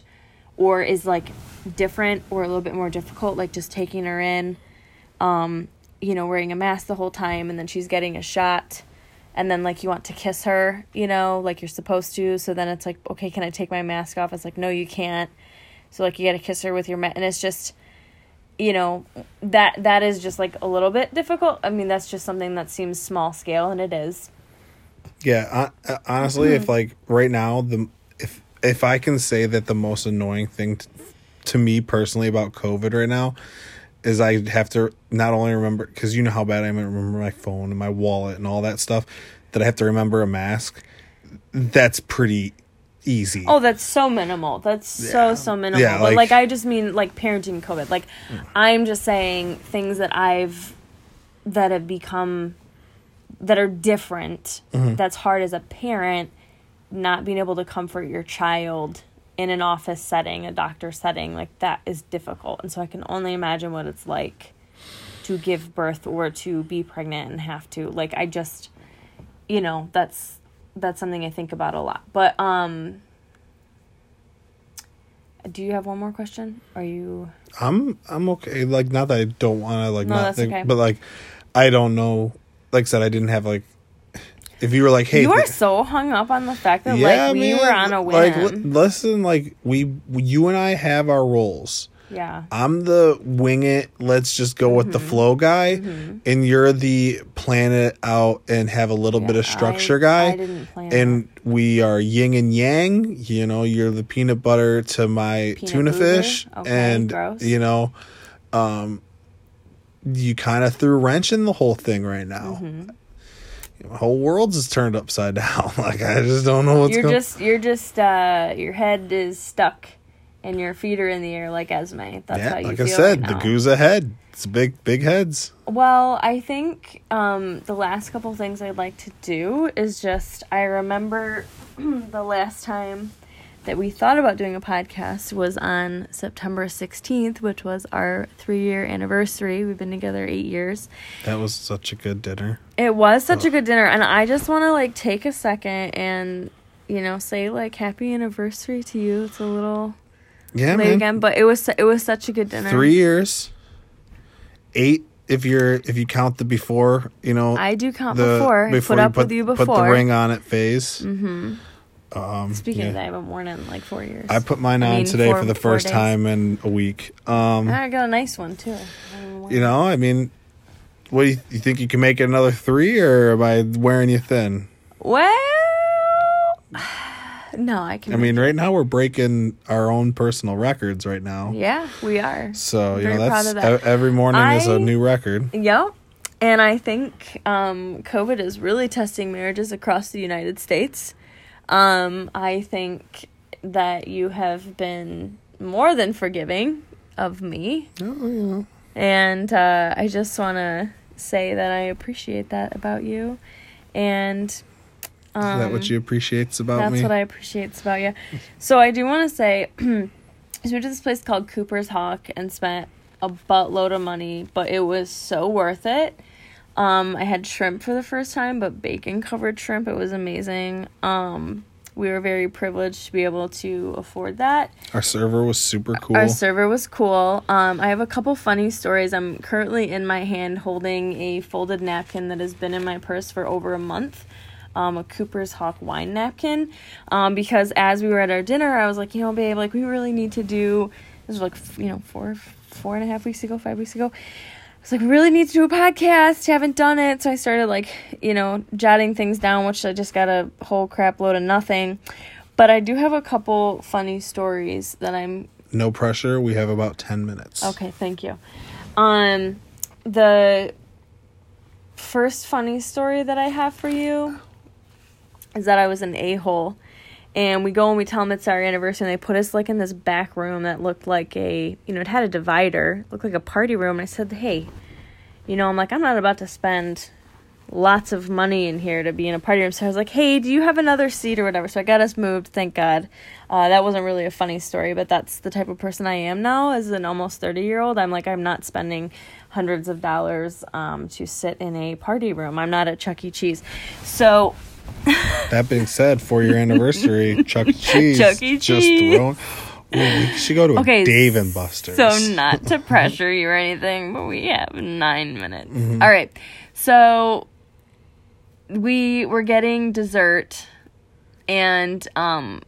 or is like different or a little bit more difficult, like just taking her in. Um, you know, wearing a mask the whole time and then she's getting a shot and then like you want to kiss her, you know, like you're supposed to. So then it's like, okay, can I take my mask off? It's like, no, you can't. So like you got to kiss her with your and it's just you know, that that is just like a little bit difficult. I mean, that's just something that seems small scale and it is. Yeah, uh, honestly, mm-hmm. if like right now the if if I can say that the most annoying thing t- to me personally about COVID right now is I have to not only remember because you know how bad I am to remember my phone and my wallet and all that stuff that I have to remember a mask. That's pretty easy. Oh, that's so minimal. That's yeah. so so minimal. Yeah, but like, like, I just mean like parenting COVID. Like mm. I'm just saying things that I've that have become that are different. Mm-hmm. That's hard as a parent not being able to comfort your child in an office setting, a doctor setting, like that is difficult. And so I can only imagine what it's like to give birth or to be pregnant and have to like I just you know, that's that's something I think about a lot. But um do you have one more question? Are you I'm I'm okay. Like not that I don't want to like no, not think, okay. but like I don't know. Like I said, I didn't have like if you were like, "Hey," you are so hung up on the fact that yeah, like we man, were on a whim. Like, l- listen, like we, you and I have our roles. Yeah. I'm the wing it, let's just go mm-hmm. with the mm-hmm. flow guy, mm-hmm. and you're the plan it out and have a little yeah, bit of structure I, guy. I didn't plan and we are yin and yang. You know, you're the peanut butter to my peanut tuna fish, okay, and gross. you know, um, you kind of threw a wrench in the whole thing right now. Mm-hmm whole world's is turned upside down. like I just don't know what's you're going. just you're just uh your head is stuck and your feet are in the air like Esme. That's yeah, how you like feel Like I said, right the Guzzi head. It's big big heads. Well, I think um the last couple things I'd like to do is just I remember the last time that we thought about doing a podcast was on September 16th, which was our three year anniversary. We've been together eight years. That was such a good dinner. It was such a good dinner. And I just want to like take a second and, you know, say like happy anniversary to you. It's a little yeah, late man. again, but it was, it was such a good dinner. Three years, eight if you're if you count the before, you know. I do count the, before. Before put up put, with you before. Put the ring on it phase. Mm-hmm. Um, Speaking yeah. of that, I haven't worn it in like four years. I put mine on I mean, today four, for the first time in a week. Um, I got a nice one too. You know, I mean, what do you, you, think you can make it another three, or am I wearing you thin? Well, no, I can. I mean, right now we're breaking our own personal records right now. Yeah, we are. So you know that's that. every morning I, is a new record. Yep. And I think um, COVID is really testing marriages across the United States. Um, I think that you have been more than forgiving of me. Oh, yeah. And uh, I just want to say that I appreciate that about you. And um, is that what um, you appreciates about that's me? That's what I appreciates about you. So I do want to say, so we went to this place called Cooper's Hawk and spent a buttload of money, but it was so worth it. Um, I had shrimp for the first time, but bacon covered shrimp. It was amazing. Um, we were very privileged to be able to afford that. Our server was super cool. Our server was cool. Um, I have a couple funny stories. I'm currently in my hand holding a folded napkin that has been in my purse for over a month. Um, a Cooper's Hawk wine napkin. Um, because as we were at our dinner, I was like, you know, babe, like we really need to do. This was like you know four four and a half weeks ago, five weeks ago. I was like, really need to do a podcast. Haven't done it. So I started like, you know, jotting things down, which I just got a whole crap load of nothing. But I do have a couple funny stories that I'm. No pressure. We have about 10 minutes. Okay, thank you. Um, the first funny story that I have for you is that I was an a hole and we go and we tell them it's our anniversary and they put us like in this back room that looked like a you know it had a divider looked like a party room and i said hey you know i'm like i'm not about to spend lots of money in here to be in a party room. So I was like, hey, do you have another seat or whatever? So I got us moved, thank God. Uh, that wasn't really a funny story, but that's the type of person I am now as an almost 30 year old. I'm like, I'm not spending hundreds of dollars um, to sit in a party room. I'm not at Chuck E. Cheese. So That being said, for your anniversary, Chuck E. Cheese. Chuck E. Just Cheese. throwing. Ooh, we should go to Okay, Dave and Buster's. So not to pressure you or anything, but we have nine minutes. Mm-hmm. All right. So we were getting dessert and um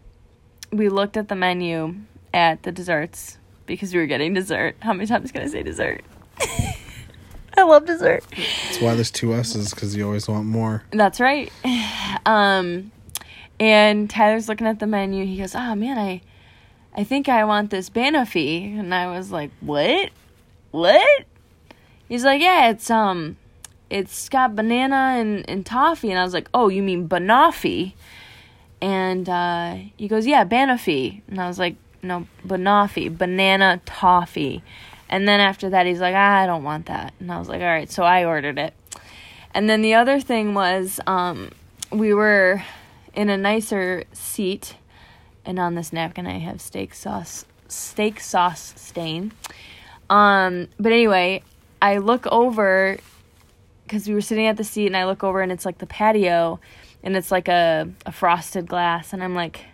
we looked at the menu at the desserts because we were getting dessert. How many times can I say dessert? I love dessert. That's why there's two S's because you always want more. That's right. Um, and Tyler's looking at the menu. He goes, "Oh man, I, I think I want this banoffee." And I was like, "What? What?" He's like, "Yeah, it's um, it's got banana and, and toffee." And I was like, "Oh, you mean banoffee?" And uh, he goes, "Yeah, banoffee." And I was like, "No, banoffee, banana toffee." And then after that, he's like, ah, "I don't want that." And I was like, "All right." So I ordered it. And then the other thing was, um, we were in a nicer seat, and on this napkin I have steak sauce, steak sauce stain. Um, but anyway, I look over because we were sitting at the seat, and I look over, and it's like the patio, and it's like a, a frosted glass, and I'm like,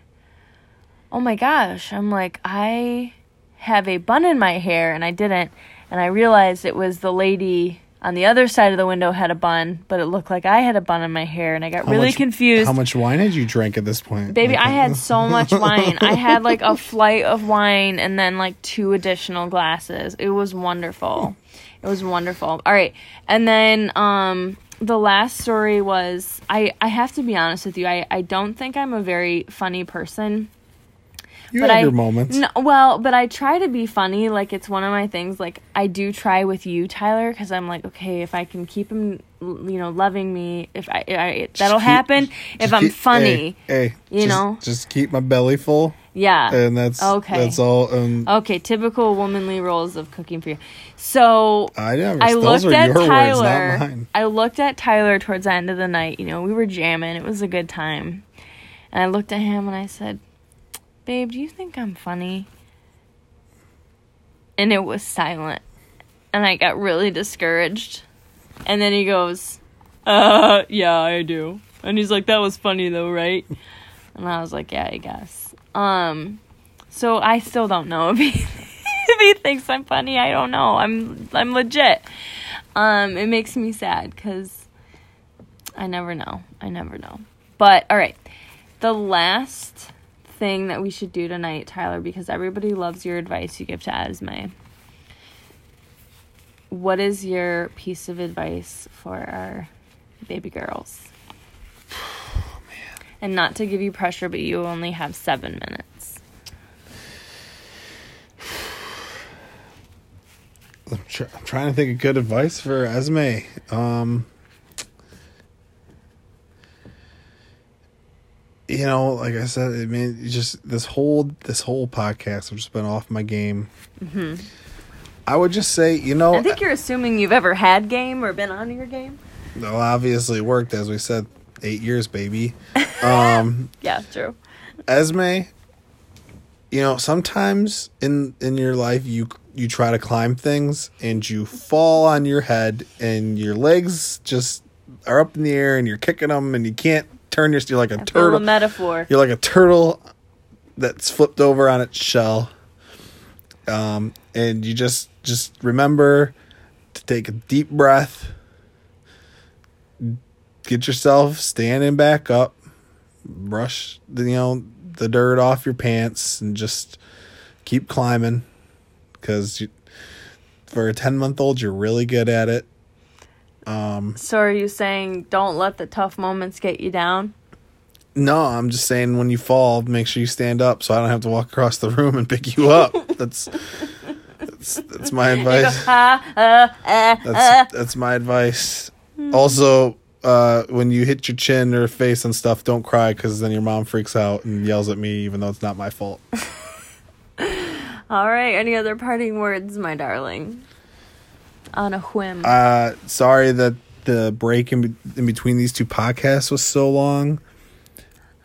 oh my gosh, I'm like, I have a bun in my hair, and I didn't, and I realized it was the lady on the other side of the window had a bun, but it looked like I had a bun in my hair, and I got How really much- confused. How much wine had you drank at this point? Baby, I had so much wine. I had like a flight of wine and then like two additional glasses. It was wonderful. It was wonderful. All right. And then um the last story was I I have to be honest with you. I I don't think I'm a very funny person. You but have I your moments. No, well, but I try to be funny. Like it's one of my things. Like I do try with you, Tyler, because I'm like, okay, if I can keep him, you know, loving me, if I, I that'll keep- happen. If I'm keep- funny, Hey, hey, you just- know? just keep my belly full, yeah. and that's Okay. That's all. And Okay, typical womanly roles of cooking for you. So I never. I those looked at your words, Tyler. not mine. I looked at Tyler towards the end of the night. You know, we were jamming. It was a good time. And I looked at him and I said, "Babe, do you think I'm funny?" And it was silent. And I got really discouraged. And then he goes, "Uh, yeah, I do." And he's like, "That was funny though, right?" And I was like, "Yeah, I guess." Um, so I still don't know if he if he thinks I'm funny. I don't know. I'm I'm legit. Um, it makes me sad because I never know. I never know. But all right, the last thing that we should do tonight, Tyler, because everybody loves your advice you give to Esme. What is your piece of advice for our baby girls? And not to give you pressure, but you only have seven minutes. I'm, tr- I'm trying to think of good advice for Esme. Um, you know, like I said, I mean, just this whole this whole podcast, I've just been off my game. I would just say, you know, I think you're assuming you've ever had game or been on your game. well, obviously worked as we said, eight years, baby. Um, Yeah, true. Esme, you know, sometimes in in your life you you try to climb things and you fall on your head and your legs just are up in the air and you're kicking them and you can't turn your you're like a I feel a turtle. metaphor. You're like a turtle that's flipped over on its shell. Um and you just just remember to take a deep breath. Get yourself standing back up brush the you know the dirt off your pants and just keep climbing because for a 10 month old you're really good at it So are you saying don't let the tough moments get you down? no i'm just saying when you fall make sure you stand up so i don't have to walk across the room and pick you up that's that's that's my advice Ah, uh, uh, that's that's my advice also uh when you hit your chin or face and stuff don't cry because then your mom freaks out and yells at me even though it's not my fault All right. Any other parting words, my darling? On a whim. uh sorry that the break in, in between these two podcasts was so long.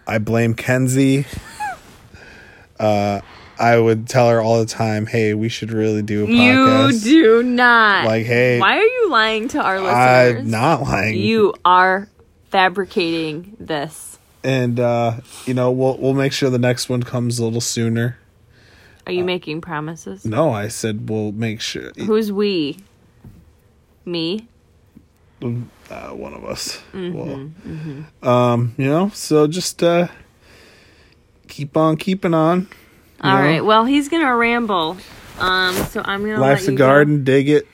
I blame Kenzie. Uh, I would tell her all the time, "Hey, we should really do a podcast." You do not. Like, hey, Why are you lying to our listeners? I'm not lying. You are fabricating this. and uh, you know, we'll we'll make sure the next one comes a little sooner. Are you making promises? No, I said we'll make sure. Who's we? Me? uh, one of us. Well, um, you know, so just uh, keep on keeping on. All know? right. Well, he's gonna ramble. Um, so I'm gonna Life's a you go. garden, dig it.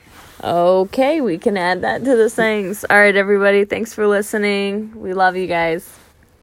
Okay, we can add that to the things. All right, everybody. Thanks for listening. We love you guys.